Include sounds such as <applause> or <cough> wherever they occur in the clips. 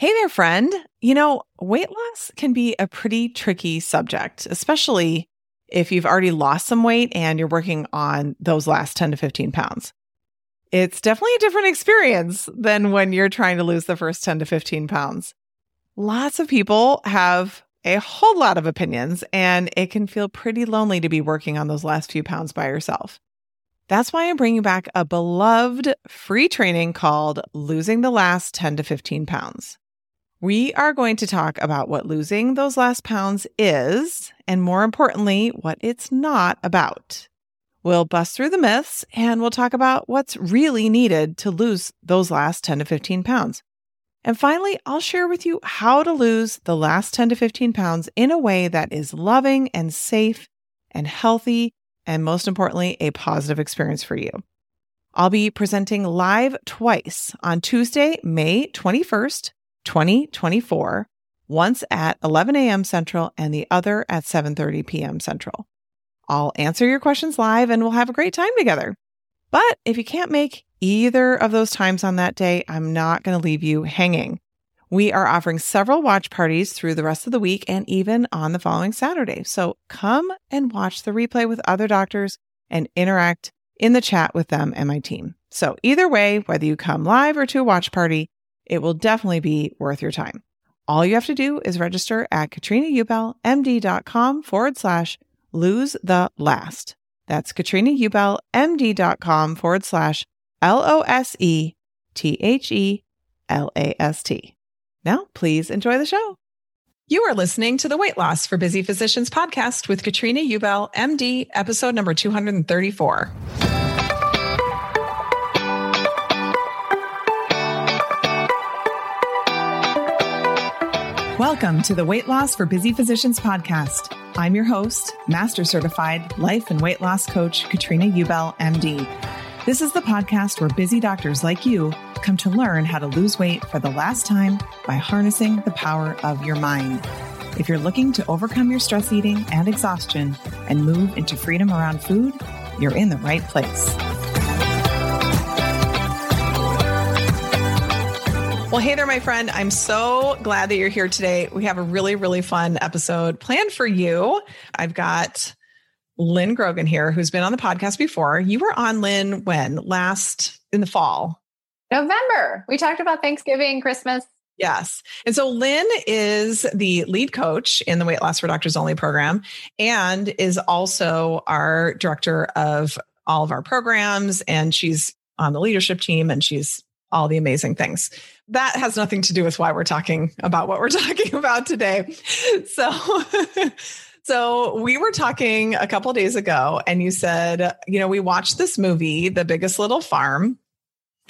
Hey there, friend. You know, weight loss can be a pretty tricky subject, especially if you've already lost some weight and you're working on those last 10 to 15 pounds. It's definitely a different experience than when you're trying to lose the first 10 to 15 pounds. Lots of people have a whole lot of opinions, and it can feel pretty lonely to be working on those last few pounds by yourself. That's why I'm bringing back a beloved free training called Losing the Last 10 to 15 Pounds. We are going to talk about what losing those last pounds is, and more importantly, what it's not about. We'll bust through the myths and we'll talk about what's really needed to lose those last 10 to 15 pounds. And finally, I'll share with you how to lose the last 10 to 15 pounds in a way that is loving and safe and healthy, and most importantly, a positive experience for you. I'll be presenting live twice on Tuesday, May 21st 2024, once at 11 a.m. Central and the other at 7:30 p.m. Central. I'll answer your questions live and we'll have a great time together. But if you can't make either of those times on that day, I'm not going to leave you hanging. We are offering several watch parties through the rest of the week and even on the following Saturday. So come and watch the replay with other doctors and interact in the chat with them and my team. So either way, whether you come live or to a watch party, it will definitely be worth your time. All you have to do is register at katrinaubelmd.com forward slash lose the last. That's katrinaubelmd.com forward slash L O S E T H E L A S T. Now, please enjoy the show. You are listening to the Weight Loss for Busy Physicians podcast with Katrina Ubel, MD, episode number 234. Welcome to the Weight Loss for Busy Physicians podcast. I'm your host, Master Certified Life and Weight Loss Coach, Katrina Ubel, MD. This is the podcast where busy doctors like you come to learn how to lose weight for the last time by harnessing the power of your mind. If you're looking to overcome your stress eating and exhaustion and move into freedom around food, you're in the right place. Well, hey there, my friend. I'm so glad that you're here today. We have a really, really fun episode planned for you. I've got Lynn Grogan here, who's been on the podcast before. You were on, Lynn, when? Last in the fall? November. We talked about Thanksgiving, Christmas. Yes. And so Lynn is the lead coach in the Weight Loss for Doctors Only program and is also our director of all of our programs. And she's on the leadership team and she's all the amazing things. That has nothing to do with why we're talking about what we're <laughs> talking about today. So, <laughs> so we were talking a couple days ago and you said, you know, we watched this movie, The Biggest Little Farm,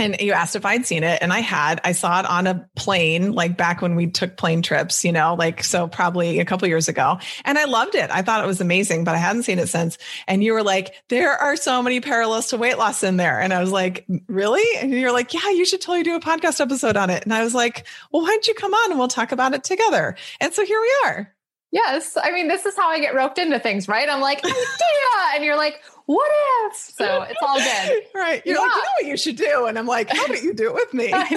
and you asked if I'd seen it, and I had. I saw it on a plane, like back when we took plane trips, you know, like so probably a couple years ago. And I loved it. I thought it was amazing, but I hadn't seen it since. And you were like, there are so many parallels to weight loss in there. And I was like, really? And you're like, yeah, you should totally do a podcast episode on it. And I was like, well, why don't you come on and we'll talk about it together? And so here we are. Yes. I mean, this is how I get roped into things, right? I'm like, idea. and you're like, what if? So it's all good. <laughs> right. You're yeah. like, you know what you should do. And I'm like, how about you do it with me? <laughs> I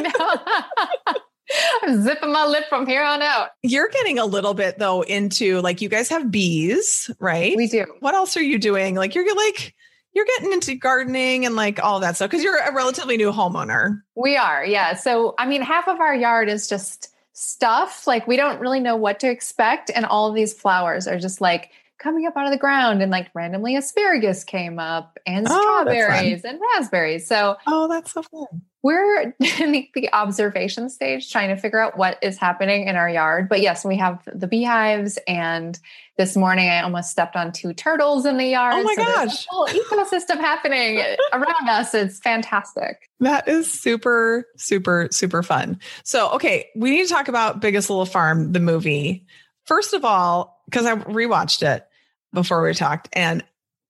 know. <laughs> I'm zipping my lip from here on out. You're getting a little bit though into like you guys have bees, right? We do. What else are you doing? Like you're like you're getting into gardening and like all that stuff because you're a relatively new homeowner. We are, yeah. So I mean, half of our yard is just stuff. Like we don't really know what to expect, and all of these flowers are just like coming up out of the ground and like randomly asparagus came up and oh, strawberries and raspberries. So Oh, that's so fun. We're <laughs> in the, the, observation stage trying to figure out what is happening in our yard. But yes, we have the beehives and this morning I almost stepped on two turtles in the yard. Oh my so gosh. whole ecosystem happening <laughs> around us. It's fantastic. That is super, super, super fun. So, okay, we need to talk about Biggest Little Farm, the movie. First of all, because I rewatched it, before we talked. And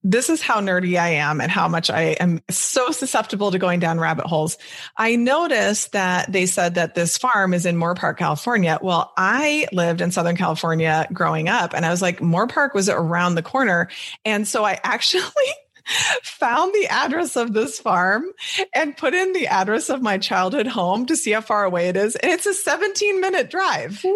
this is how nerdy I am and how much I am so susceptible to going down rabbit holes. I noticed that they said that this farm is in Moorpark, California. Well, I lived in Southern California growing up and I was like, Moorpark was around the corner. And so I <laughs> actually found the address of this farm and put in the address of my childhood home to see how far away it is. And it's a 17 minute drive. No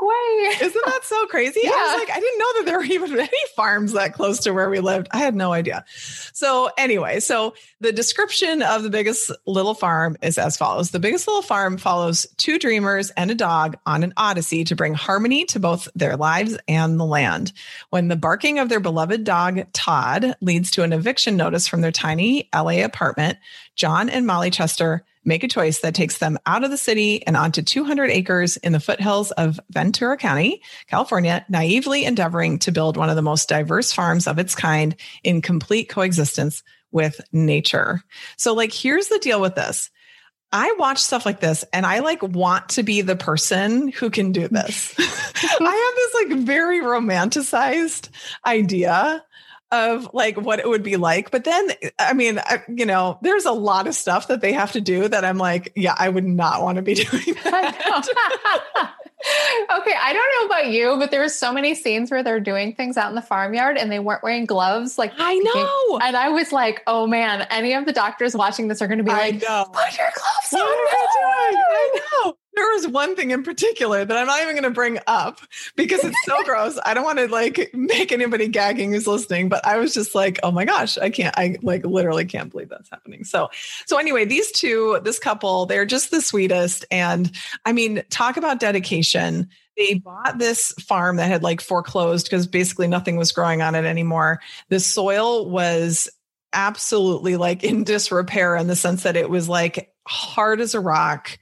way. Isn't that so crazy? Yeah. I was like, I didn't know that there were even any farms that close to where we lived. I had no idea. So, anyway, so the description of the biggest little farm is as follows The biggest little farm follows two dreamers and a dog on an odyssey to bring harmony to both their lives and the land. When the barking of their beloved dog, Todd, leads to an eviction notice from their tiny LA apartment, John and Molly Chester make a choice that takes them out of the city and onto 200 acres in the foothills of Ventura County, California, naively endeavoring to build one of the most diverse farms of its kind in complete coexistence with nature. So, like, here's the deal with this. I watch stuff like this and I like want to be the person who can do this. <laughs> I have this like very romanticized idea of like what it would be like. But then, I mean, I, you know, there's a lot of stuff that they have to do that I'm like, yeah, I would not want to be <laughs> doing that. <laughs> okay, I don't know about you, but there were so many scenes where they're doing things out in the farmyard and they weren't wearing gloves. Like I know, and I was like, oh man, any of the doctors watching this are going to be like, know. put your gloves what on. Are you doing? I know. There was one thing in particular that I'm not even going to bring up because it's so <laughs> gross. I don't want to like make anybody gagging who's listening, but I was just like, oh my gosh, I can't, I like literally can't believe that's happening. So, so anyway, these two, this couple, they're just the sweetest. And I mean, talk about dedication. They bought this farm that had like foreclosed because basically nothing was growing on it anymore. The soil was absolutely like in disrepair in the sense that it was like hard as a rock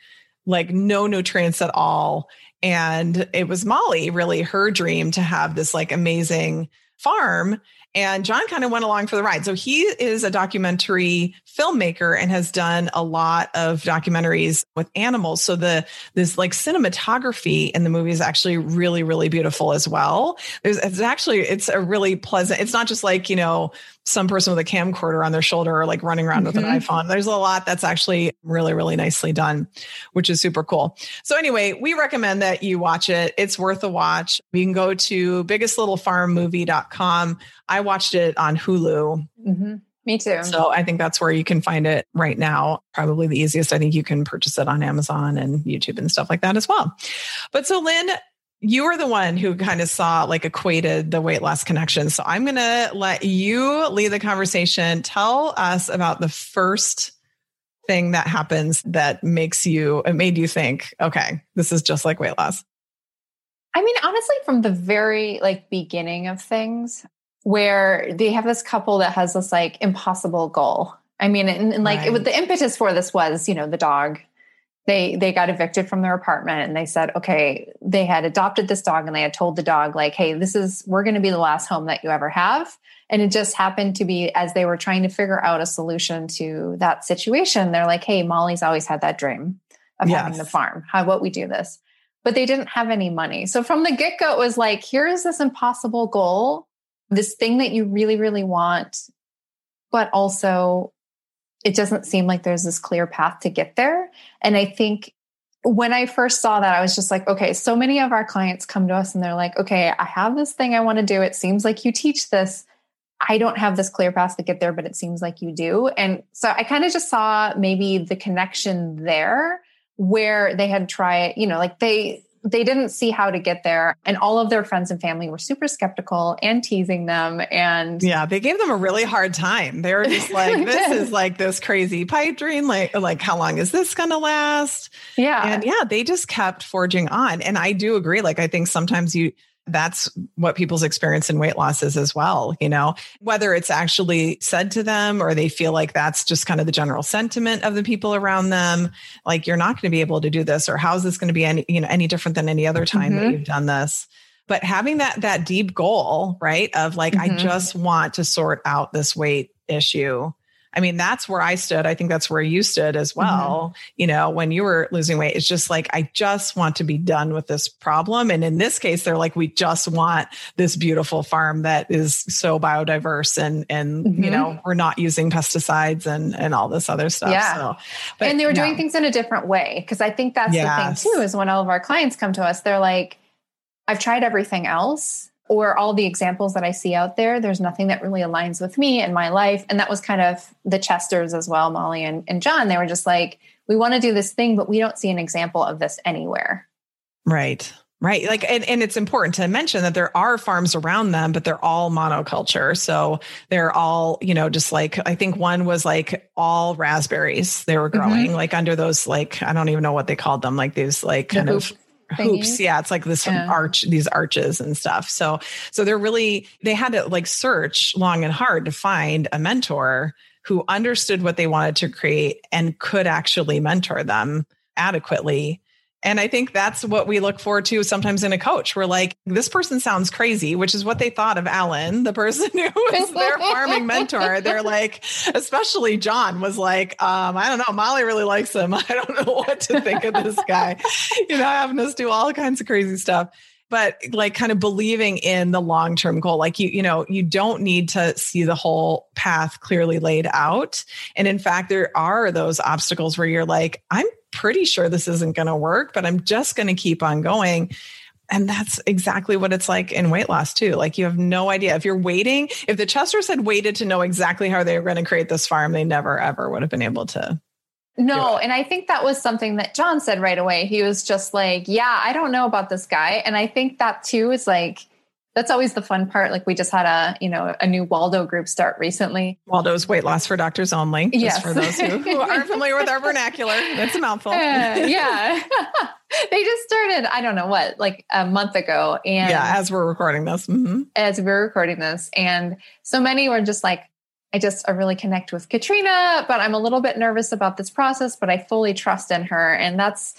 like no nutrients at all. And it was Molly, really her dream to have this like amazing farm. And John kind of went along for the ride. So he is a documentary filmmaker and has done a lot of documentaries with animals. So the this like cinematography in the movie is actually really, really beautiful as well. There's it's actually it's a really pleasant, it's not just like, you know, some person with a camcorder on their shoulder or like running around mm-hmm. with an mm-hmm. iPhone. There's a lot that's actually really, really nicely done, which is super cool. So, anyway, we recommend that you watch it. It's worth a watch. You can go to biggestlittlefarmmovie.com. I watched it on Hulu. Mm-hmm. Me too. So I think that's where you can find it right now. Probably the easiest. I think you can purchase it on Amazon and YouTube and stuff like that as well. But so, Lynn, you were the one who kind of saw like equated the weight loss connection. So I'm going to let you lead the conversation. Tell us about the first thing that happens that makes you, it made you think, okay, this is just like weight loss. I mean, honestly, from the very like beginning of things where they have this couple that has this like impossible goal. I mean, and, and like right. it, the impetus for this was, you know, the dog they they got evicted from their apartment and they said okay they had adopted this dog and they had told the dog like hey this is we're going to be the last home that you ever have. And it just happened to be as they were trying to figure out a solution to that situation they're like hey molly's always had that dream of yes. having the farm. How about we do this? But they didn't have any money. So from the get-go it was like here is this impossible goal this thing that you really really want but also it doesn't seem like there's this clear path to get there. And I think when I first saw that, I was just like, okay, so many of our clients come to us and they're like, okay, I have this thing I want to do. It seems like you teach this. I don't have this clear path to get there, but it seems like you do. And so I kind of just saw maybe the connection there where they had tried, you know, like they, they didn't see how to get there. And all of their friends and family were super skeptical and teasing them. And yeah they gave them a really hard time. They were just like <laughs> this is like this crazy pipe dream. Like like how long is this gonna last? Yeah. And yeah they just kept forging on. And i do agree. Like i think sometimes you that's what people's experience in weight loss is as well. You know, whether it's actually said to them or they feel like that's just kind of the general sentiment of the people around them, like you're not going to be able to do this, or how is this going to be any, you know, any different than any other time mm-hmm. that you've done this? But having that that deep goal, right, of like, mm-hmm. I just want to sort out this weight issue I mean, that's where I stood. I think that's where you stood as mm-hmm. well. Mm-hmm. You know, when you were losing weight, it's just like, I just want to be done with this problem. And in this case, they're like, we just want this beautiful farm that is so biodiverse and, and, mm-hmm. you know, we're not using pesticides and, and all this other stuff. Yeah. So, but, and they were doing things in a different way. Cause I think that's yes. the thing too, is when all of our clients come to us, they're like, I've tried everything else or all the examples that I see out there, there's nothing that really aligns with me and my life. And that was kind of the Chesters as well, Molly and, and John. They were just like, we want to do this thing, but we don't see an example of this anywhere. Right. Right. Like, and, and it's important to mention that there are farms around them, but they're all monoculture. So they're all, you know, just like, I think one was like all raspberries they were mm-hmm. growing, mm-hmm. like under those, like, I don't even know what they called them, like these, like, kind of hoops. yeah it's like this yeah. arch these arches and stuff. So so they're really they had to like search long and hard to find a mentor who understood what they wanted to create and could actually mentor them adequately and I think that's what we look forward to sometimes in a coach. We're like, this person sounds crazy, which is what they thought of Alan, the person <laughs> who was their farming mentor. They're like, especially John was like, um, I don't know, Molly really likes him. <laughs> I don't know what to think of this guy. <laughs> You know, having us do all kinds of crazy stuff but like kind of believing in the long-term goal like you you know you don't need to see the whole path clearly laid out and in fact there are those obstacles where you're like i'm pretty sure this isn't going to work, but I'm just going to keep on going. And that's exactly what it's like in weight loss too. Like you have no idea. If you're waiting, if the Chesters had waited to know exactly how they were going to create this farm, they never ever would have been able to. No, and I think that was something that John said right away. He was just like, "Yeah, I don't know about this guy." And I think that too is like that's always the fun part. Like we just had a, you know, a new Waldo group start recently. Waldo's weight loss for doctors only. Just yes. for those who, who <laughs> aren't familiar with our vernacular. That's a mouthful. Uh, <laughs> yeah. <laughs> they just started, I don't know what, like a month ago. And yeah, as we're recording this. Mm-hmm. As we're recording this. And so many were just like, I just I really connect with Katrina, but I'm a little bit nervous about this process, but I fully trust in her. And that's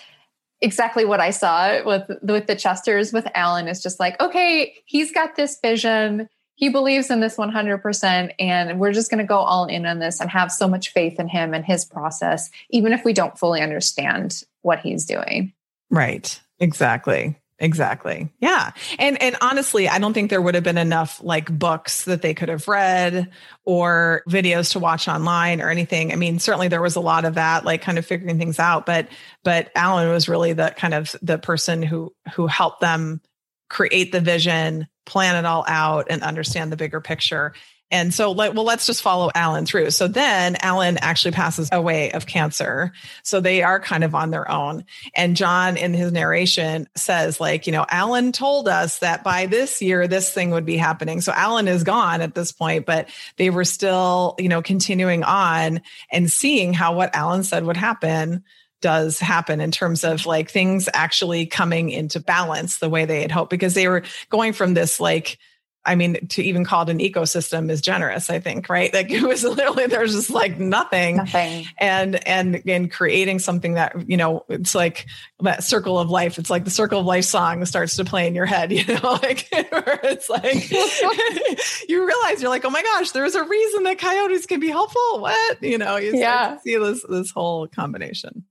exactly what I saw with with the Chesters with Alan is just like, okay, he's got this vision. He believes in this 100% and we're just going to go all in on this and have so much faith in him and his process even if we don't fully understand what he's doing. Right. Exactly. Exactly. Yeah. And and honestly, I don't think there would have been enough like books that they could have read or videos to watch online or anything. I mean, certainly there was a lot of that like kind of figuring things out, but but Alan was really the kind of the person who who helped them create the vision, plan it all out and understand the bigger picture and so, like, well, let's just follow Alan through. So then Alan actually passes away of cancer. So they are kind of on their own. And John, in his narration, says, like, you know, Alan told us that by this year, this thing would be happening. So Alan is gone at this point, but they were still, you know, continuing on and seeing how what Alan said would happen does happen in terms of like things actually coming into balance the way they had hoped because they were going from this like I mean, to even call it an ecosystem is generous, I think, right? Like <laughs> it was literally there's just like nothing. Nothing. And and in creating something that, you know, it's like that circle of life. It's like the circle of life song starts to play in your head, <laughs> you know, like it's like <laughs> you realize you're like, oh my gosh, there's a reason that coyotes can be helpful. What? You know, you yeah. see this this whole combination.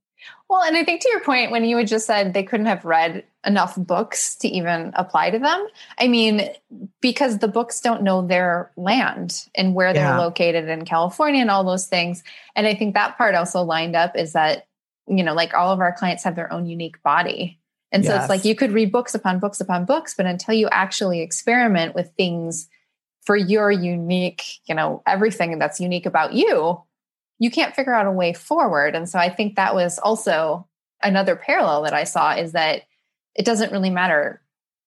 Well, and I think to your point, when you had just said they couldn't have read enough books to even apply to them, I mean, because the books don't know their land and where they're yeah. located in California and all those things. And I think that part also lined up is that, you know, like all of our clients have their own unique body. And so yes. it's like you could read books upon books upon books, but until you actually experiment with things for your unique, you know, everything that's unique about you, you can't figure out a way forward. And so I think that was also another parallel that I saw is that it doesn't really matter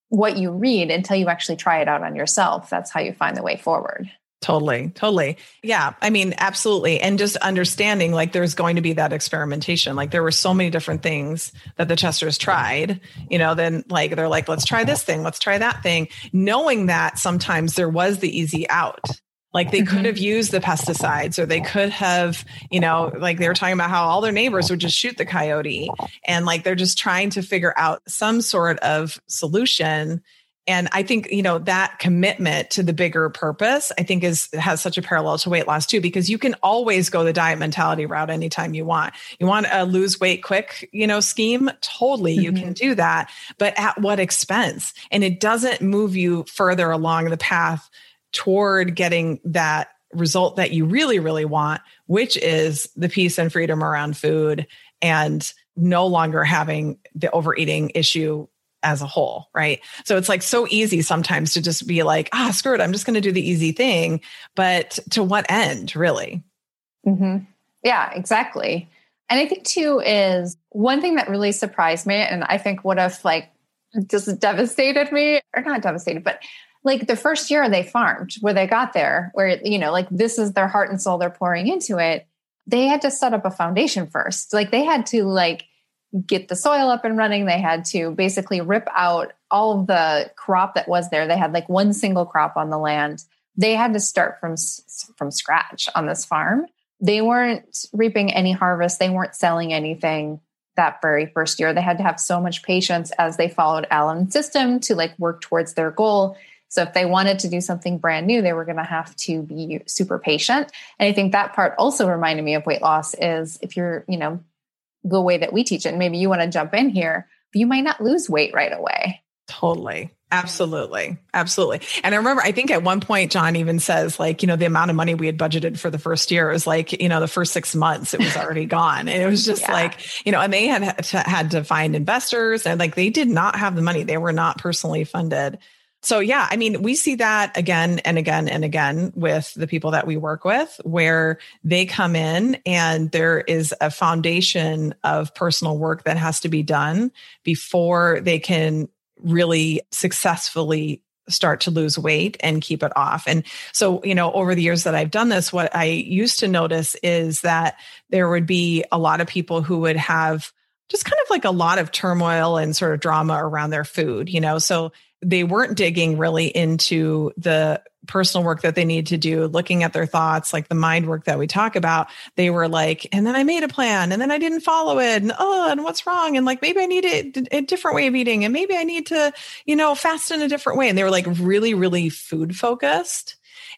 what you read until you actually try it out on yourself. That's how you find the way forward. Totally, totally. Yeah, I mean, absolutely. And just understanding like there's going to be that experimentation. Like there were so many different things that the Chesters tried, you know, then like they're like, let's try this thing, let's try that thing, knowing that sometimes there was the easy out like they could have mm-hmm. used the pesticides or they could have, you know, like they were talking about how all their neighbors would just shoot the coyote. And like they're just trying to figure out some sort of solution. And I think, you know, that commitment to the bigger purpose, I think is has such a parallel to weight loss too, because you can always go the diet mentality route anytime you want. You want a lose weight quick, you know, scheme? Totally, mm-hmm. you can mm-hmm. do that. But at what expense? And it doesn't move you further along the path toward getting that result that you really, really want, which is the peace and freedom around food and no longer having the overeating issue as a whole, right? So it's like so easy sometimes to just be like, ah, screw it, I'm just going to do the easy thing. But to what end, really? Mm-hmm. Yeah, exactly. And I think too is one thing that really surprised me, and I think would have like just devastated me, or not devastated, but like the first year they farmed where they got there, where, you know, like this is their heart and soul they're pouring into it. They had to set up a foundation first. Like they had to like get the soil up and running. They had to basically rip out all of the crop that was there. They had like one single crop on the land. They had to start from from scratch on this farm. They weren't reaping any harvest. They weren't selling anything that very first year. They had to have so much patience as they followed Alan's system to like work towards their goal. So if they wanted to do something brand new, they were going to have to be super patient. And I think that part also reminded me of weight loss is if you're, you know, the way that we teach it, and maybe you want to jump in here, you might not lose weight right away. Totally. Absolutely. Absolutely. And I remember, I think at one point, John even says, like, you know, the amount of money we had budgeted for the first year was like, you know, the first six months, it was already gone. And it was just yeah. like, you know, and they had to, had to find investors and like they did not have the money. They were not personally funded. So, yeah, I mean, we see that again and again and again with the people that we work with, where they come in and there is a foundation of personal work that has to be done before they can really successfully start to lose weight and keep it off. And so, you know, over the years that I've done this, what I used to notice is that there would be a lot of people who would have just kind of like a lot of turmoil and sort of drama around their food, you know. So they weren't digging really into the personal work that they need to do, looking at their thoughts, like the mind work that we talk about. They were like, and then I made a plan and then I didn't follow it. And oh, and what's wrong? And like, maybe I need a, a different way of eating and maybe I need to, you know, fast in a different way. And they were like really, really food focused.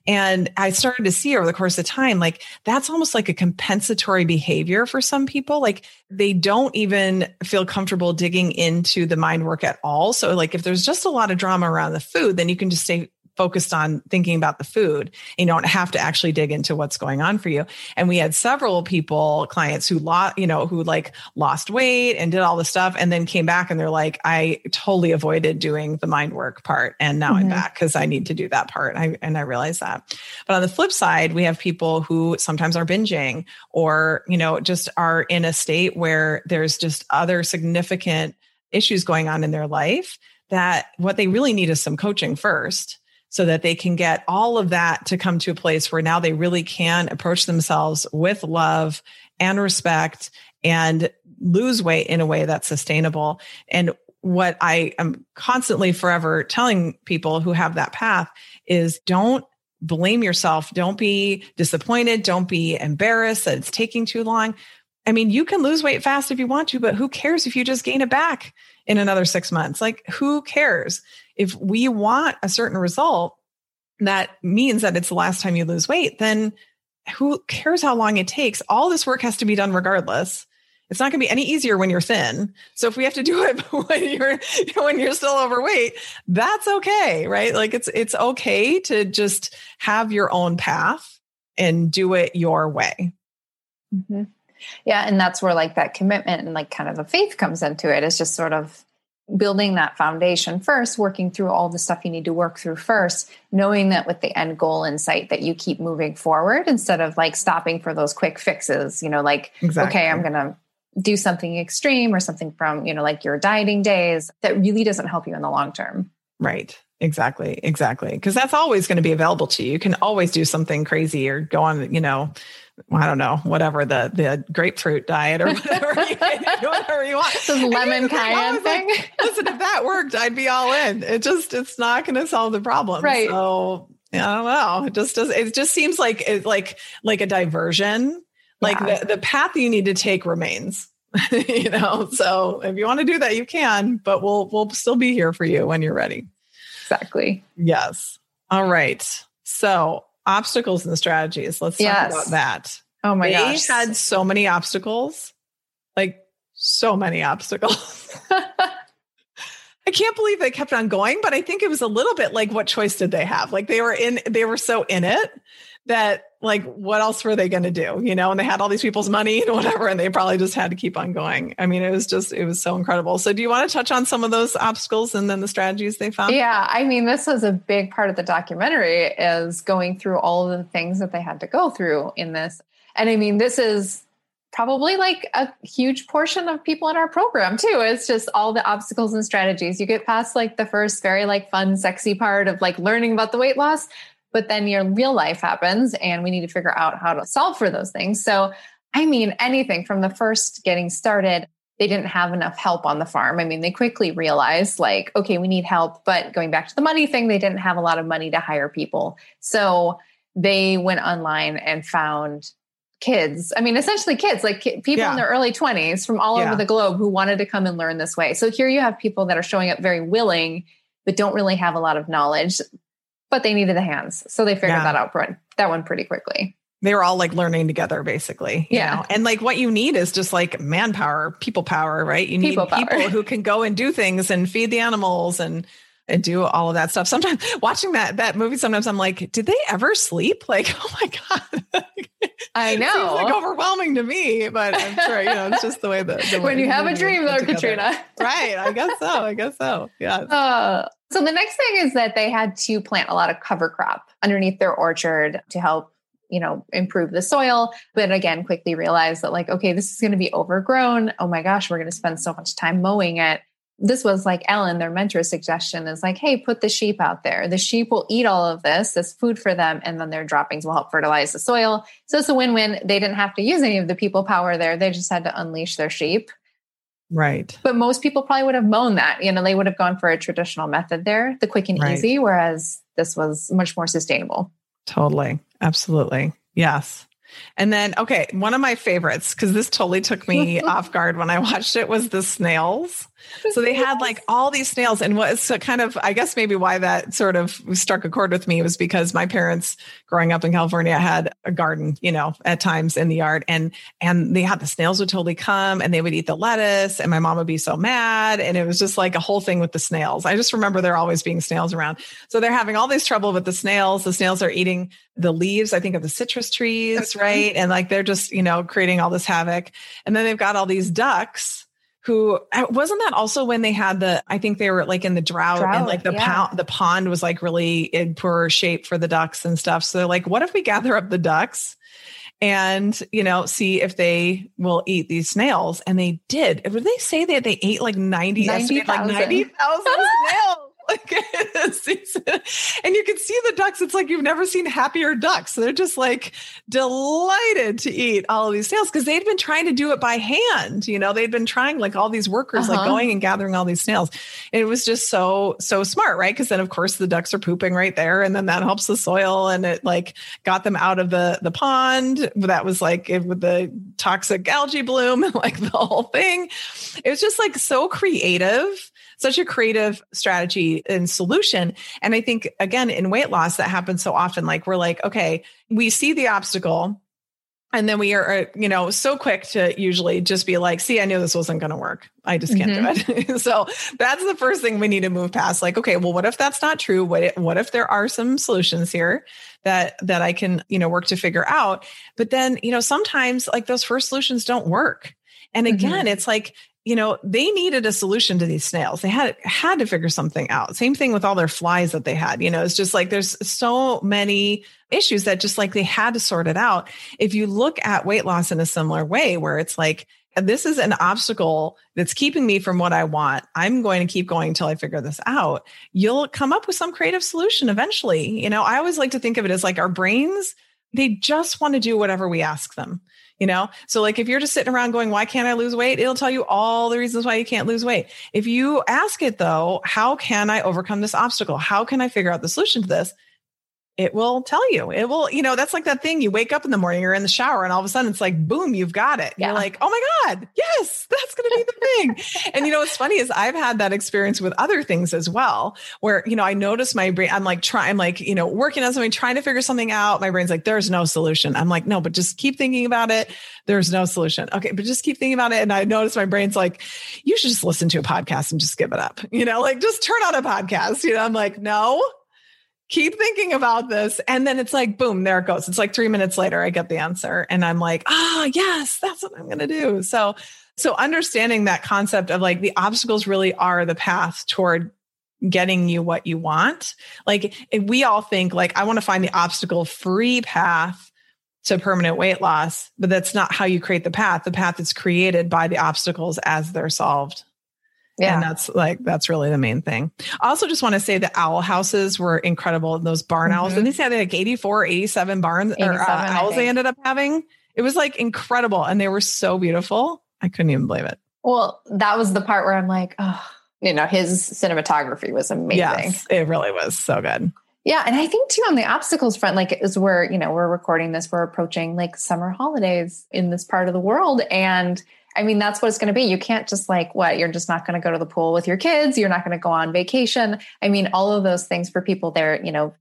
And I started to see over the course of time, like that's almost like a compensatory behavior for some people. Like they don't even feel comfortable digging into the mind work at all. So, like if there's just a lot of drama around the food, then you can just stay focused on thinking about the food. You don't have to actually dig into what's going on for you. And we had several people, clients who lost, you know, who like lost weight and did all the stuff and then came back and they're like, I totally avoided doing the mind work part. And now mm-hmm. I'm back because I need to do that part. I, and I realize that. But on the flip side, we have people who sometimes are binging or, you know, just are in a state where there's just other significant issues going on in their life that what they really need is some coaching first so that they can get all of that to come to a place where now they really can approach themselves with love and respect and lose weight in a way that's sustainable. And what I am constantly forever telling people who have that path is don't blame yourself. Don't be disappointed. Don't be embarrassed that it's taking too long. I mean, you can lose weight fast if you want to, but who cares if you just gain it back in another six months? Like, who cares? if we want a certain result that means that it's the last time you lose weight, then who cares how long it takes? All this work has to be done regardless. It's not going to be any easier when you're thin. So if we have to <laughs> do it when you're when you're still overweight, that's okay, right? Like it's it's okay to just have your own path and do it your way. Mm-hmm. Yeah, and that's where like that commitment and like kind of the faith comes into it. it. Is just sort of building that foundation first, working through all the stuff you need to work through first, knowing that with the end goal in sight that you keep moving forward instead of like stopping for those quick fixes, you know, like, exactly. okay, I'm going to do something extreme or something from, you know, like your dieting days that really doesn't help you in the long term. Right. Exactly. Exactly. Because that's always going to be available to you. You can always do something crazy or go on, you know, I don't know, whatever the the grapefruit diet or whatever, you, <laughs> whatever you want. This lemon cayenne thing. Like, Listen, if that worked, I'd be all in. It just it's not going to solve the problem. Right. So I don't know. It just does. It just seems like it's like like a diversion. Like yeah. the the path you need to take remains. <laughs> you know. So if you want to do that, you can. But we'll we'll still be here for you when you're ready. Exactly. Yes. All right. So obstacles and strategies. Let's yes. talk about that. Oh my gosh. they gosh. had so many obstacles, like so many obstacles. <laughs> I can't believe they kept on going, but I think it was a little bit like what choice did they have? Like they were in, they were so in it that like what else were they going to do you know? And they had all these people's money and whatever and they probably just had to keep on going. I mean it was just it was so incredible. So do you want to touch on some of those obstacles and then the strategies they found? Yeah i mean this was a big part of the documentary is going through all of the things that they had to go through in this. And i mean this is probably like a huge portion of people in our program too. It's just all the obstacles and strategies. You get past like the first very like fun, sexy part of like learning about the weight loss, but then your real life happens and we need to figure out how to solve for those things. So, I mean, anything from the first getting started, they didn't have enough help on the farm. I mean, they quickly realized, like, okay, we need help. But going back to the money thing, they didn't have a lot of money to hire people. So they went online and found kids. I mean, essentially kids, like people yeah. in their early 20s from all yeah. over the globe who wanted to come and learn this way. So here you have people that are showing up very willing, but don't really have a lot of knowledge but they needed the hands. So they figured yeah. that out that one pretty quickly. They were all like learning together basically. yeah. Know? And like what you need is just like manpower, people power, right? You need people, people who can go and do things and feed the animals and and do all of that stuff. Sometimes watching that that movie, sometimes I'm like, did they ever sleep? <laughs> Like, oh my god, I <laughs> know, seems like overwhelming to me. But I'm sure you know it's just the way that the when you have a dream, though, Katrina. <laughs> right? I guess so. I guess so. Yeah. Uh, so the next thing is that they had to plant a lot of cover crop underneath their orchard to help you know improve the soil but again quickly realized that like okay this is going to be overgrown oh my gosh we're going to spend so much time mowing it this was like Alan their mentor suggestion is like hey put the sheep out there the sheep will eat all of this this food for them and then their droppings will help fertilize the soil so it's a win-win they didn't have to use any of the people power there they just had to unleash their sheep Right. But most people probably would have mown that. You know, they would have gone for a traditional method there, the quick and right. easy, whereas this was much more sustainable. Totally. Absolutely. Yes. And then, okay, one of my favorites, because this totally took me <laughs> off guard when I watched it, was the snails. So they had like <laughs> all these snails. And what so kind of, I guess maybe why that sort of struck a chord with me was because my parents growing up in California had a garden, you know, at times in the yard. And and they had the snails would totally come and they would eat the lettuce. And my mom would be so mad. And it was just like a whole thing with the snails. I just remember there always being snails around. So they're having all this trouble with the snails. The snails are eating the leaves, I think, of the citrus trees, right? And like they're just, you know, creating all this havoc. And then they've got all these ducks who uh, wasn't that also when they had the I think they were like in the drought, drought and like the yeah. pond the pond was like really in poor shape for the ducks and stuff. So like what if we gather up the ducks and you know see if they will eat these snails and they did. Would they say that they ate like 90 90, like 90,000 <laughs> snails? <laughs> Like and you can see the ducks. It's like you've never seen happier ducks. They're just like delighted to eat all of these snails because they'd been trying to do it by hand. You know, they'd been trying like all these workers, uh-huh. like going and gathering all these snails. And it was just so, so smart, right? Because then of course the ducks are pooping right there. And then that helps the soil and it like got them out of the the pond. That was like it, with the toxic algae bloom and like the whole thing. It was just like so creative such a creative strategy and solution. And I think, again, in weight loss, that happens so often. Like, we're like, okay, we see the obstacle. And then we are, uh, you know, so quick to usually just be like, see, I knew this wasn't going to work. I just can't mm-hmm. do it. <laughs> so that's the first thing we need to move past. Like, okay, well, what if that's not true? What if, what if there are some solutions here that that I can, you know, work to figure out? But then, you know, sometimes like those first solutions don't work. And again, mm-hmm. it's like you know they needed a solution to these snails they had had to figure something out same thing with all their flies that they had you know it's just like there's so many issues that just like they had to sort it out if you look at weight loss in a similar way where it's like this is an obstacle that's keeping me from what I want. I'm going to keep going until I figure this out. You'll come up with some creative solution eventually. You know, I always like to think of it as like our brains, they just want to do whatever we ask them you know? So like if you're just sitting around going why can't i lose weight? it'll tell you all the reasons why you can't lose weight. If you ask it though how can i overcome this obstacle? How can i figure out the solution to this it will tell you. It will, you know, that's like that thing you wake up in the morning, you're in the shower, and all of a sudden it's like, boom, you've got it. Yeah. You're like, oh my God, yes, <laughs> that's going to be the thing. and you know, what's funny is I've had that experience with other things as well, where, you know, I notice my brain, I'm like trying, I'm like, you know, working on something, trying to figure something out. My brain's like, there's no solution. I'm like, no, but just keep thinking about it. There's no solution. Okay. But just keep thinking about it. And I notice my brain's like, you should just listen to a podcast and just give it up, you know, like just turn on a podcast. You know, I'm like, no, keep thinking about this. And then it's like, boom, there it goes. It's like three minutes later, I get the answer. And I'm like, ah, oh, yes, that's what I'm going to do. So, so understanding that concept of like the obstacles really are the path toward getting you what you want. Like we all think like, I want to find the obstacle free path to permanent weight loss, but that's not how you create the path. The path is created by the obstacles as they're solved. Yeah. And that's like, that's really the main thing. I also just want to say the owl houses were incredible. Those barn mm-hmm. owls. And they said like 84, 87 barns 87, or uh, owls they ended up having. It was like incredible. And they were so beautiful. I couldn't even believe it. Well, that was the part where I'm like, oh, you know, his cinematography was amazing. Yes, it really was so good. Yeah. And I think too on the obstacles front, like as we're, you know, we're recording this, we're approaching like summer holidays in this part of the world. And I mean, that's what it's going to be. You can't just like, what, you're just not going to go to the pool with your kids. You're not going to go on vacation. I mean, all of those things for people, they're, you know,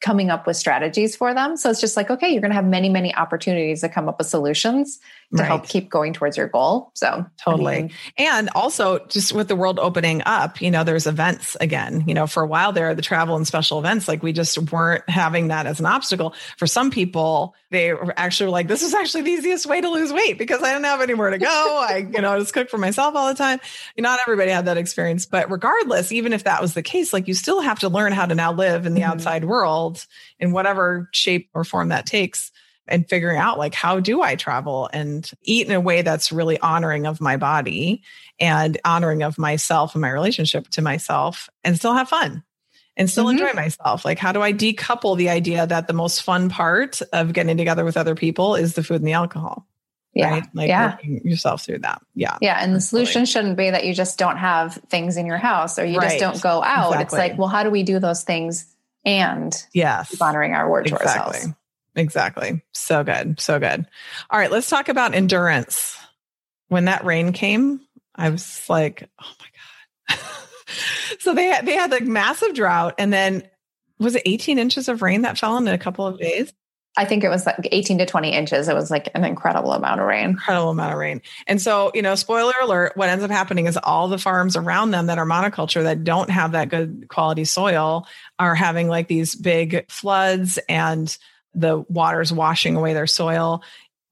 coming up with strategies for them. So it's just like, okay, you're going to have many, many opportunities to come up with solutions to right. help keep going towards your goal. So totally. I mean, and also just with the world opening up, you know, there's events again, you know, for a while there, the travel and special events, like we just weren't having that as an obstacle. For some people, they were actually like, this is actually the easiest way to lose weight because I didn't have anywhere to go. I, you know, I just cook for myself all the time. Not everybody had that experience, but regardless, even if that was the case, like you still have to learn how to now live in the mm-hmm. outside world in whatever shape or form that takes and figuring out like how do I travel and eat in a way that's really honoring of my body and honoring of myself and my relationship to myself and still have fun and still mm-hmm. enjoy myself. Like how do I decouple the idea that the most fun part of getting together with other people is the food and the alcohol? Yeah. Right? Like yeah. yourself through that. Yeah. Yeah. And the solution shouldn't be that you just don't have things in your house or you right. just don't go out. Exactly. It's like, well, how do we do those things and keep honoring our word exactly. to ourselves? Exactly. So good. So good. All right, let's talk about endurance. When that rain came, I was like, oh my God. <laughs> so they had they had like massive drought and then was it 18 inches of rain that fell in a couple of days? I think it was like 18 to 20 inches. It was like an incredible amount of rain. Incredible amount of rain. And so, you know, spoiler alert, what ends up happening is all the farms around them that are monoculture that don't have that good quality soil are having like these big floods and the water's washing away their soil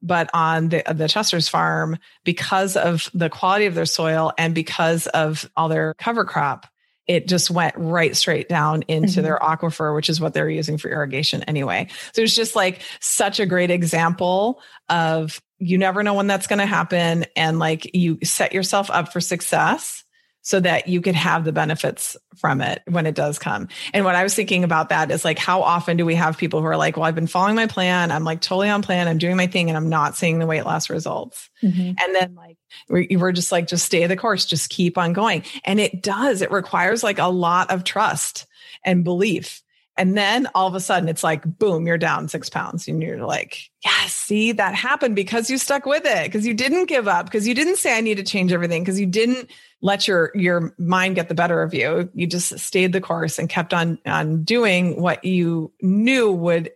but on the the Chester's farm because of the quality of their soil and because of all their cover crop it just went right straight down into mm-hmm. their aquifer which is what they're using for irrigation anyway so it's just like such a great example of you never know when that's going to happen and like you set yourself up for success so that you could have the benefits from it when it does come. And what I was thinking about that is like, how often do we have people who are like, well, I've been following my plan. I'm like totally on plan. I'm doing my thing and I'm not seeing the weight loss results. Mm-hmm. And then like, we're just like, just stay the course, just keep on going. And it does, it requires like a lot of trust and belief. And then all of a sudden it's like, boom, you're down six pounds. And you're like, yes, see, that happened because you stuck with it, because you didn't give up, because you didn't say I need to change everything, because you didn't let your your mind get the better of you. You just stayed the course and kept on on doing what you knew would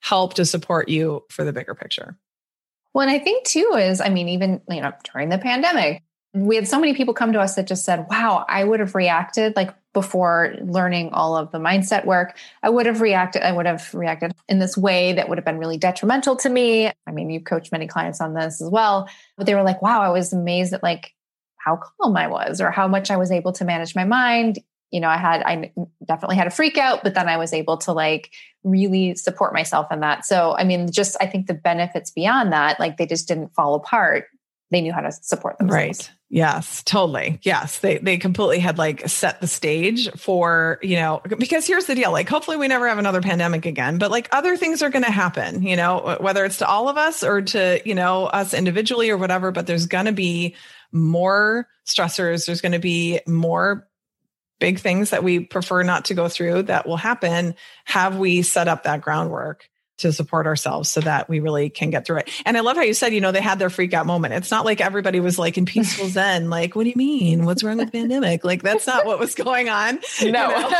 help to support you for the bigger picture. Well, and I think too is, I mean, even you know, during the pandemic, we had so many people come to us that just said, wow, I would have reacted like before learning all of the mindset work. I would have reacted, I would have reacted in this way that would have been really detrimental to me. I mean, you've coached many clients on this as well, but they were like, wow, I was amazed at like how calm I was or how much I was able to manage my mind. You know, I had, I definitely had a freak out, but then I was able to like really support myself in that. So, I mean, just I think the benefits beyond that, like they just didn't fall apart. They knew how to support themselves. Right. Yes, totally. Yes. They they completely had like set the stage for, you know, because here's the deal. Like hopefully we never have another pandemic again, but like other things are going to happen, you know, whether it's to all of us or to, you know, us individually or whatever, but there's going to be more stressors. There's going to be more big things that we prefer not to go through that will happen. Have we set up that groundwork? To support ourselves so that we really can get through it. And I love how you said, you know, they had their freak out moment. It's not like everybody was like in peaceful <laughs> zen, like, what do you mean? What's wrong with the pandemic? Like that's not what was going on. No. You know?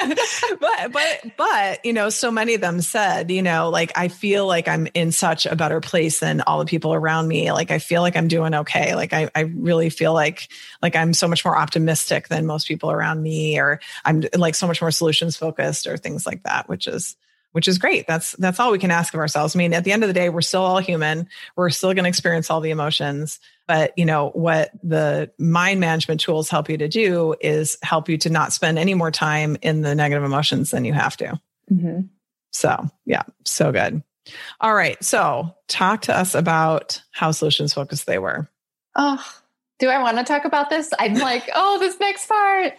<laughs> but but but, you know, so many of them said, you know, like I feel like I'm in such a better place than all the people around me. Like I feel like I'm doing okay. Like I, I really feel like like I'm so much more optimistic than most people around me, or I'm like so much more solutions focused or things like that, which is which is great. That's that's all we can ask of ourselves. I mean, at the end of the day, we're still all human. We're still going to experience all the emotions. But you know what the mind management tools help you to do is help you to not spend any more time in the negative emotions than you have to. Mm-hmm. So yeah, so good. All right. So talk to us about how solutions focused they were. Oh, do I want to talk about this? I'm like, <laughs> oh, this next part.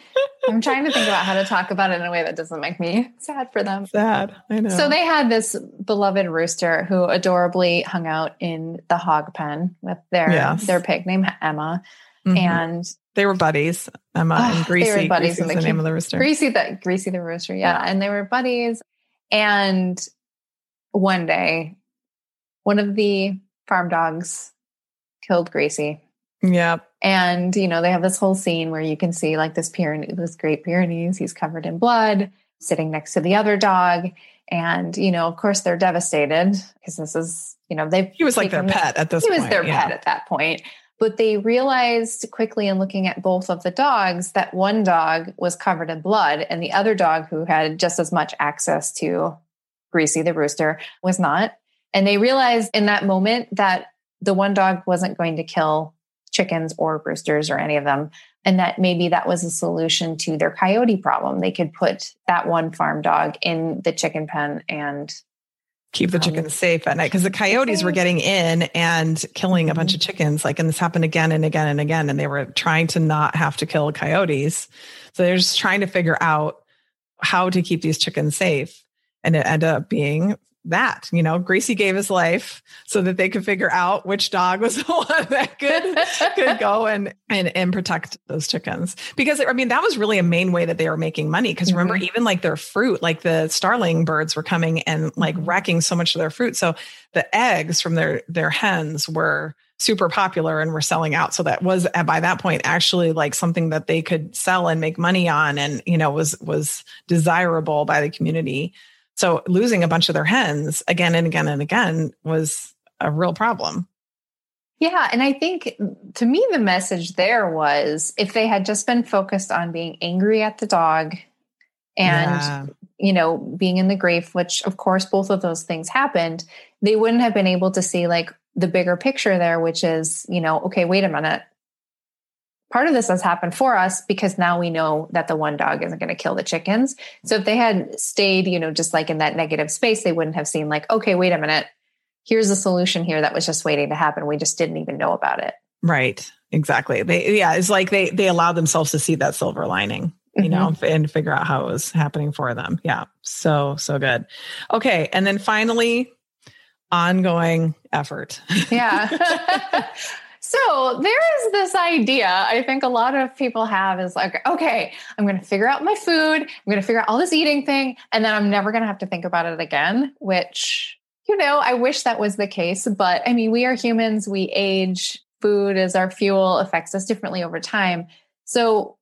I'm trying to think about how to talk about it in a way that doesn't make me sad for them. Sad. I know. So they had this beloved rooster who adorably hung out in the hog pen with their yes. their pig named Emma. Mm-hmm. And they were buddies, Emma oh, and Greasy. They were buddies in the, the name of the rooster. Greasy the Greasy the rooster, yeah. yeah. And they were buddies. And one day, one of the farm dogs killed Greasy yeah. And, you know, they have this whole scene where you can see like this Pyrenees, this great Pyrenees, he's covered in blood, sitting next to the other dog. And, you know, of course they're devastated because this is, you know, they've He was like their pet at this he point. Was their yeah. pet at that point. But they realized quickly in looking at both of the dogs that one dog was covered in blood and the other dog who had just as much access to Greasy the rooster was not. And they realized in that moment that the one dog wasn't going to kill chickens or roosters or any of them. And that maybe that was a solution to their coyote problem. They could put that one farm dog in the chicken pen and keep the um, chickens safe at night because the coyotes were getting in and killing a bunch mm-hmm. of chickens like and this happened again and again and again and they were trying to not have to kill coyotes so they're just trying to figure out how to keep these chickens safe and it ended up being that you know Gracie gave his life so that they could figure out which dog was <laughs> the one that could could go and and and protect those chickens. Because i mean that was really a main way that they were making money. Because mm-hmm. remember even like their fruit like the starling birds were coming and like wrecking so much of their fruit. So the eggs from their their hens were super popular and were selling out. So that was by that point actually like something that they could sell and make money on and you know was was desirable by the community so losing a bunch of their hens again and again and again was a real problem. Yeah. And I think to me, the message there was if they had just been focused on being angry at the dog and, yeah. you know, being in the grief, which of course both of those things happened, they wouldn't have been able to see like the bigger picture there, which is, you know, okay, wait a minute part of this has happened for us because now we know that the one dog isn't going to kill the chickens. So if they had stayed, you know, just like in that negative space, they wouldn't have seen like, okay, wait a minute. Here's a solution here that was just waiting to happen. We just didn't even know about it. Right. Exactly. They yeah, it's like they they allowed themselves to see that silver lining, you mm-hmm. know, and figure out how it was happening for them. Yeah. So so good. Okay, and then finally ongoing effort. Yeah. <laughs> <laughs> So there is this idea I think a lot of people have is like, okay, I'm going to figure out my food. I'm going to figure out all this eating thing. And then I'm never going to have to think about it again, which, you know, I wish that was the case. But I mean, we are humans, we age, food is our fuel, affects us differently over time. So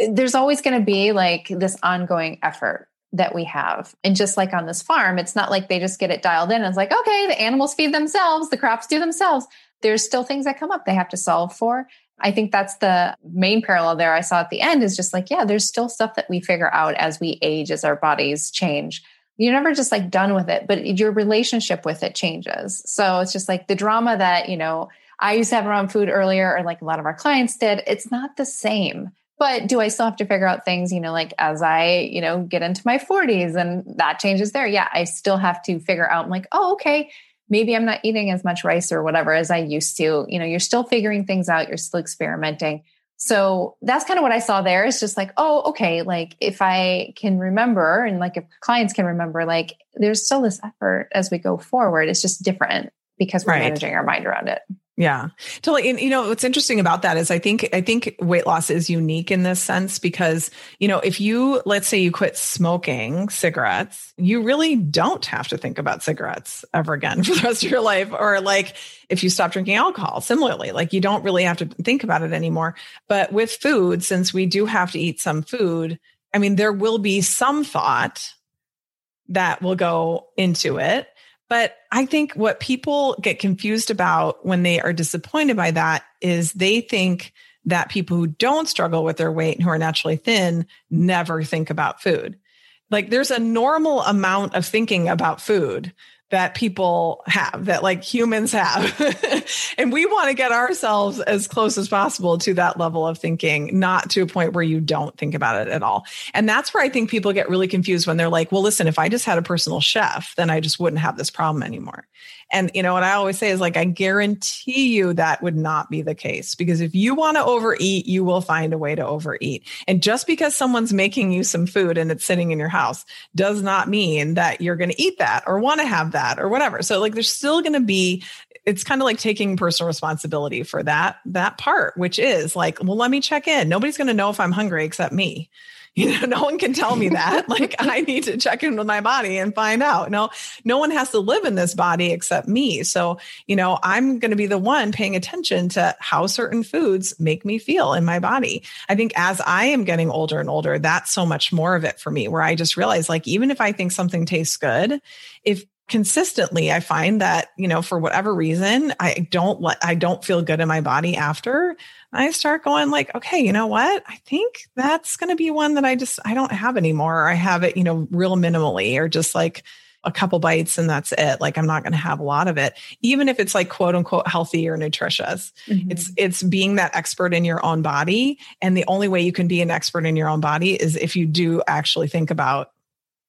eh, there's always going to be like this ongoing effort that we have. And just like on this farm, it's not like they just get it dialed in. It's like, okay, the animals feed themselves, the crops do themselves there's still things that come up they have to solve for. I think that's the main parallel there I saw at the end is just like, yeah, there's still stuff that we figure out as we age, as our bodies change. You're never just like done with it, but your relationship with it changes. So it's just like the drama that, you know, I used to have around food earlier, or like a lot of our clients did, it's not the same. But do I still have to figure out things, you know, like as I, you know, get into my 40s and that changes there? Yeah, I still have to figure out, I'm like, oh, okay, maybe I'm not eating as much rice or whatever as I used to. You know, you're still figuring things out, you're still experimenting. So that's kind of what I saw there. It's just like, oh, okay, like if I can remember and like if clients can remember, like there's still this effort as we go forward. It's just different because we're right. managing our mind around it. Yeah, totally. And you know what's interesting about that is I think I think weight loss is unique in this sense because you know if you let's say you quit smoking cigarettes, you really don't have to think about cigarettes ever again <laughs> for the rest of your life. Or like if you stop drinking alcohol, similarly, like you don't really have to think about it anymore. But with food, since we do have to eat some food, I mean there will be some thought that will go into it but I think what people get confused about when they are disappointed by that is they think that people who don't struggle with their weight and who are naturally thin never think about food. Like there's a normal amount of thinking about food that people have, that like humans have. <laughs> and we want to get ourselves as close as possible to that level of thinking, not to a point where you don't think about it at all. And that's where I think people get really confused when they're like, well, listen, if I just had a personal chef, then I just wouldn't have this problem anymore. And, you know, what I always say is like, I guarantee you that would not be the case because if you want to overeat, you will find a way to overeat. And just because someone's making you some food and it's sitting in your house does not mean that you're going to eat that or want to have that or whatever. So, like, there's still going to be it's kind of like taking personal responsibility for that that part which is like well let me check in. Nobody's going to know if i'm hungry except me. <laughs> You know no one can tell me that. <laughs> Like i need to check in with my body and find out. No no one has to live in this body except me. So you know i'm going to be the one paying attention to how certain foods make me feel in my body. I think as i am getting older and older that's so much more of it for me where i just realize like even if i think something tastes good if consistently i find that you know for whatever reason i don't let i don't feel good in my body after i start going like okay you know what? I think that's going to be one that i just i don't have anymore. I have it you know real minimally or just like a couple bites and that's it. Like i'm not going to have a lot of it. Even if it's like quote unquote healthy or nutritious. Mm-hmm. it's it's being that expert in your own body and the only way you can be an expert in your own body is if you do actually think about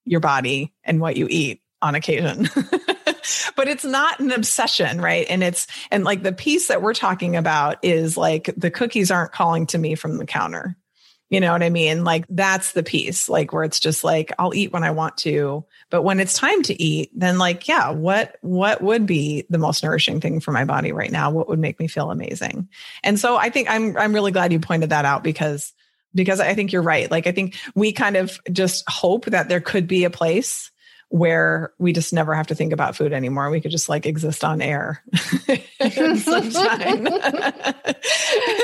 your body and what you eat on occasion. <laughs> but it's not an obsession, right? And it's, and like the piece that we're talking about is like the cookies aren't calling to me from the counter. You know what I mean? Like that's the piece, like where it's just like I'll eat when I want to, but when it's time to eat, then like, yeah, what what would be the most nourishing thing for my body right now? What would make me feel amazing? And so I think I'm I'm really glad you pointed that out because because I think you're right. Like I think we kind of just hope that there could be a place where we just never have to think about food anymore. We could just like exist on air <laughs> <laughs>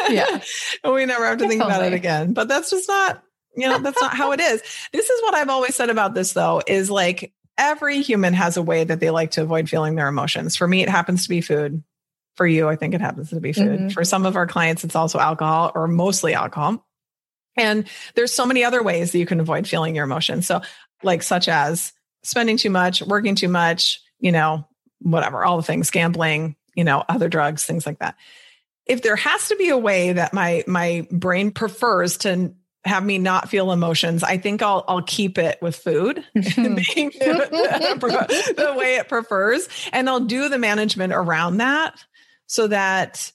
yeah. <laughs> we never have to think about it again. But that's just not, you know, that's not how it is. This is what I've always said about this though, is like every human has a way that they like to avoid feeling their emotions. For me, it happens to be food. For you, I think it happens to be food. Mm-hmm. For some of our clients, it's also alcohol or mostly alcohol. And there's so many other ways that you can avoid feeling your emotions. So, like, such as spending too much, working too much, you know, whatever, all the things, gambling, you know, other drugs, things like that. If there has to be a way that my my brain prefers to have me not feel emotions, I think I'll I'll keep it with food <laughs> mm-hmm. being the, <laughs> the way it prefers, and I'll do the management around that so that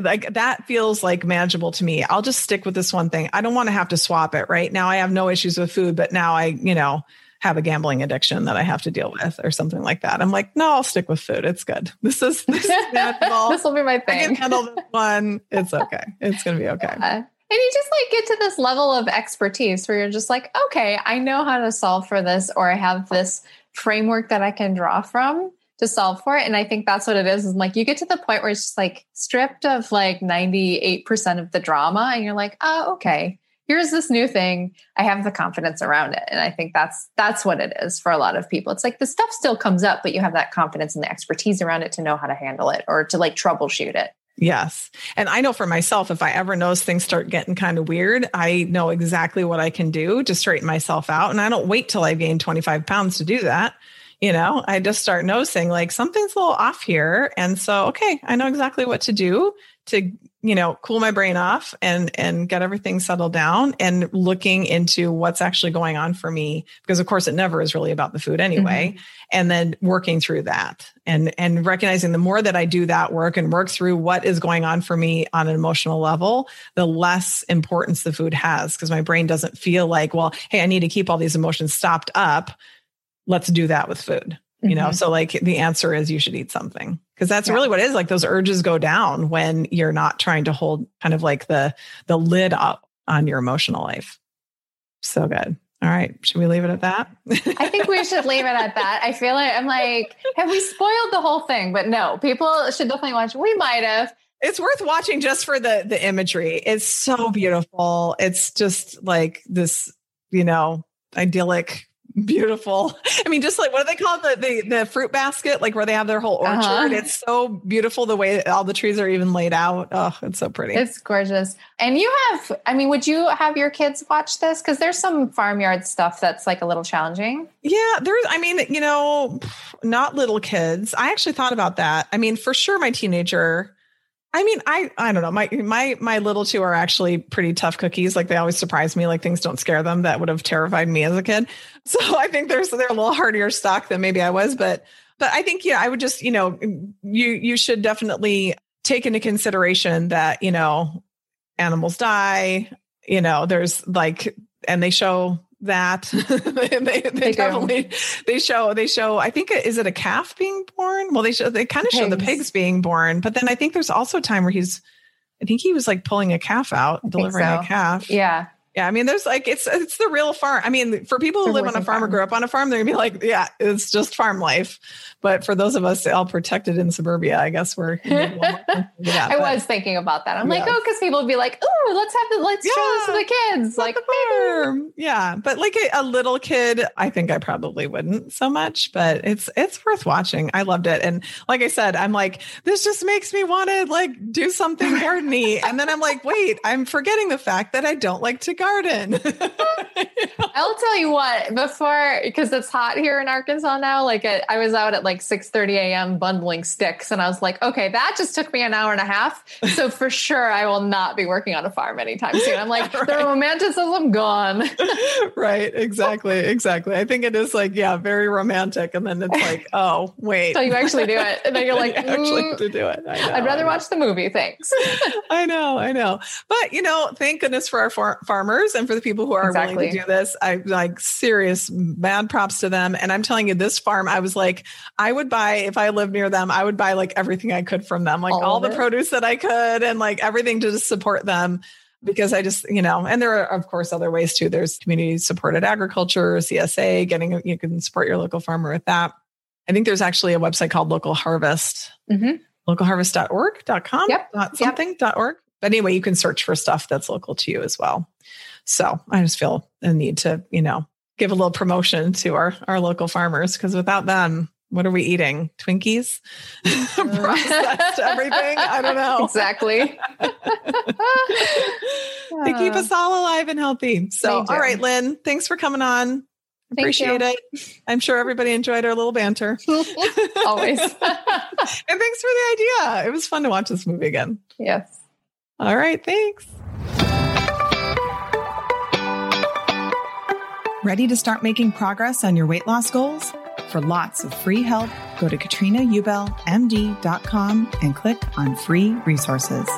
like that feels like manageable to me. I'll just stick with this one thing. I don't want to have to swap it. Right now, I have no issues with food, but now I, you know, have a gambling addiction that I have to deal with or something like that. I'm like, no, I'll stick with food. It's good. <laughs> This is this is <laughs> this will be my thing. I can handle this <laughs> one. It's okay. It's gonna be okay. Yeah. And you just like get to this level of expertise where you're just like, okay, I know how to solve for this, or I have this framework that I can draw from to solve for it. And I think that's what it is. Is like you get to the point where it's just like stripped of like 98% of the drama, and you're like, oh, okay here's this new thing i have the confidence around it and i think that's that's what it is for a lot of people it's like the stuff still comes up but you have that confidence and the expertise around it to know how to handle it or to like troubleshoot it Yes. And I know for myself, if I ever notice things start getting kind of weird, I know exactly what I can do to straighten myself out. And I don't wait till I gain 25 pounds to do that. You know, I just start noticing like something's a little off here. And so, okay, I know exactly what to do to you know cool my brain off and and get everything settled down and looking into what's actually going on for me because of course it never is really about the food anyway mm-hmm. and then working through that and and recognizing the more that I do that work and work through what is going on for me on an emotional level the less importance the food has because my brain doesn't feel like well hey I need to keep all these emotions stopped up let's do that with food you know Mhm. so like the answer is you should eat something because that's Yeah. really what it is like those urges go down when you're not trying to hold kind of like the the lid up on your emotional life so good all right should we leave it at that I think we should leave it at that. I feel like I'm like, have we spoiled the whole thing? But no, people should definitely watch. We might have. it's worth watching just for the the imagery it's so beautiful it's just like this you know idyllic beautiful <laughs> i mean just like what do they call the the, the fruit basket like where they have their whole orchard Uh-huh. it's so beautiful the way all the trees are even laid out oh it's so pretty It's gorgeous. And you have, I mean, would you have your kids watch this? Because there's some farmyard stuff that's like a little challenging. Yeah, there's, I mean, you know, not little kids. I actually thought about that. I mean, for sure, my teenager. I mean, I I don't know. My my my little two are actually pretty tough cookies. Like they always surprise me. Like things don't scare them. That would have terrified me as a kid. <laughs> So I think there's they're a little hardier stock than maybe I was. But but I think yeah, I would just you know you you should definitely take into consideration that you know animals die. You know, there's like and they show that they, <laughs> they, they They do. definitely they show they show i think is it a calf being born well they show they kind of show the Pigs. being born but then i think there's also a time where he's i think he was like pulling a calf out think delivering a calf Yeah. Yeah i mean there's like it's it's the real farm i mean for people who live on a working farm or farm. grew up on a farm they're gonna be like yeah it's just farm life but for those of us all protected in suburbia i guess we're <laughs> yeah I was thinking about that. I'm like, oh, because people would be like, oh, let's have the, let's show this to the kids. Like, the farm. Yeah, but like a, a little kid, I think I probably wouldn't so much, but it's it's worth watching. I loved it, and like I said, I'm like, this just makes me want to like do something gardeny, and then I'm like, wait, I'm forgetting the fact that I don't like to garden. <laughs> I'll tell you what, before because it's hot here in Arkansas now. Like I I was out at like 6 30 a.m. bundling sticks, and I was like, okay, that just took me an hour and a half. So for <laughs> sure, I will not be working on a farm anytime soon. I'm like, <laughs> Right. the romanticism gone. right? Exactly, exactly. I think it is like, yeah, very romantic, and then it's like, oh, wait. So you actually do it, and then you're like, You actually mm, to do it. I I'd rather watch the movie. Thanks. I know, I know. But you know, thank goodness for our far- farmers and for the people who are willing to do this. I like serious mad props to them. And I'm telling you, this farm, I was like, I would buy if I lived near them, I would buy like everything I could from them, like All all, the it. produce that I could and like everything to just support them. Because I just, you know, and there are of course other ways too. There's community supported agriculture, CSA, getting you can support your local farmer with that. I think there's actually a website called Local Harvest Mhm. localharvest.org.com, Yep. dot Yep. dot org. But anyway, you can search for stuff that's local to you as well. So I just feel a need to, you know, give a little promotion to our, our local farmers because without them, what are we eating? Twinkies? <laughs> <laughs> Processed everything? I don't know. Exactly. <laughs> they keep ah. us all alive and healthy. So, all right, Lynn, thanks for coming on. Thank Appreciate you. it. I'm sure everybody enjoyed our little banter. Always. and thanks for the idea. It was fun to watch this movie again. yes. All right, thanks. Ready to start making progress on your weight loss goals? For lots of free help, go to katrinaubellmd.com and click on free resources.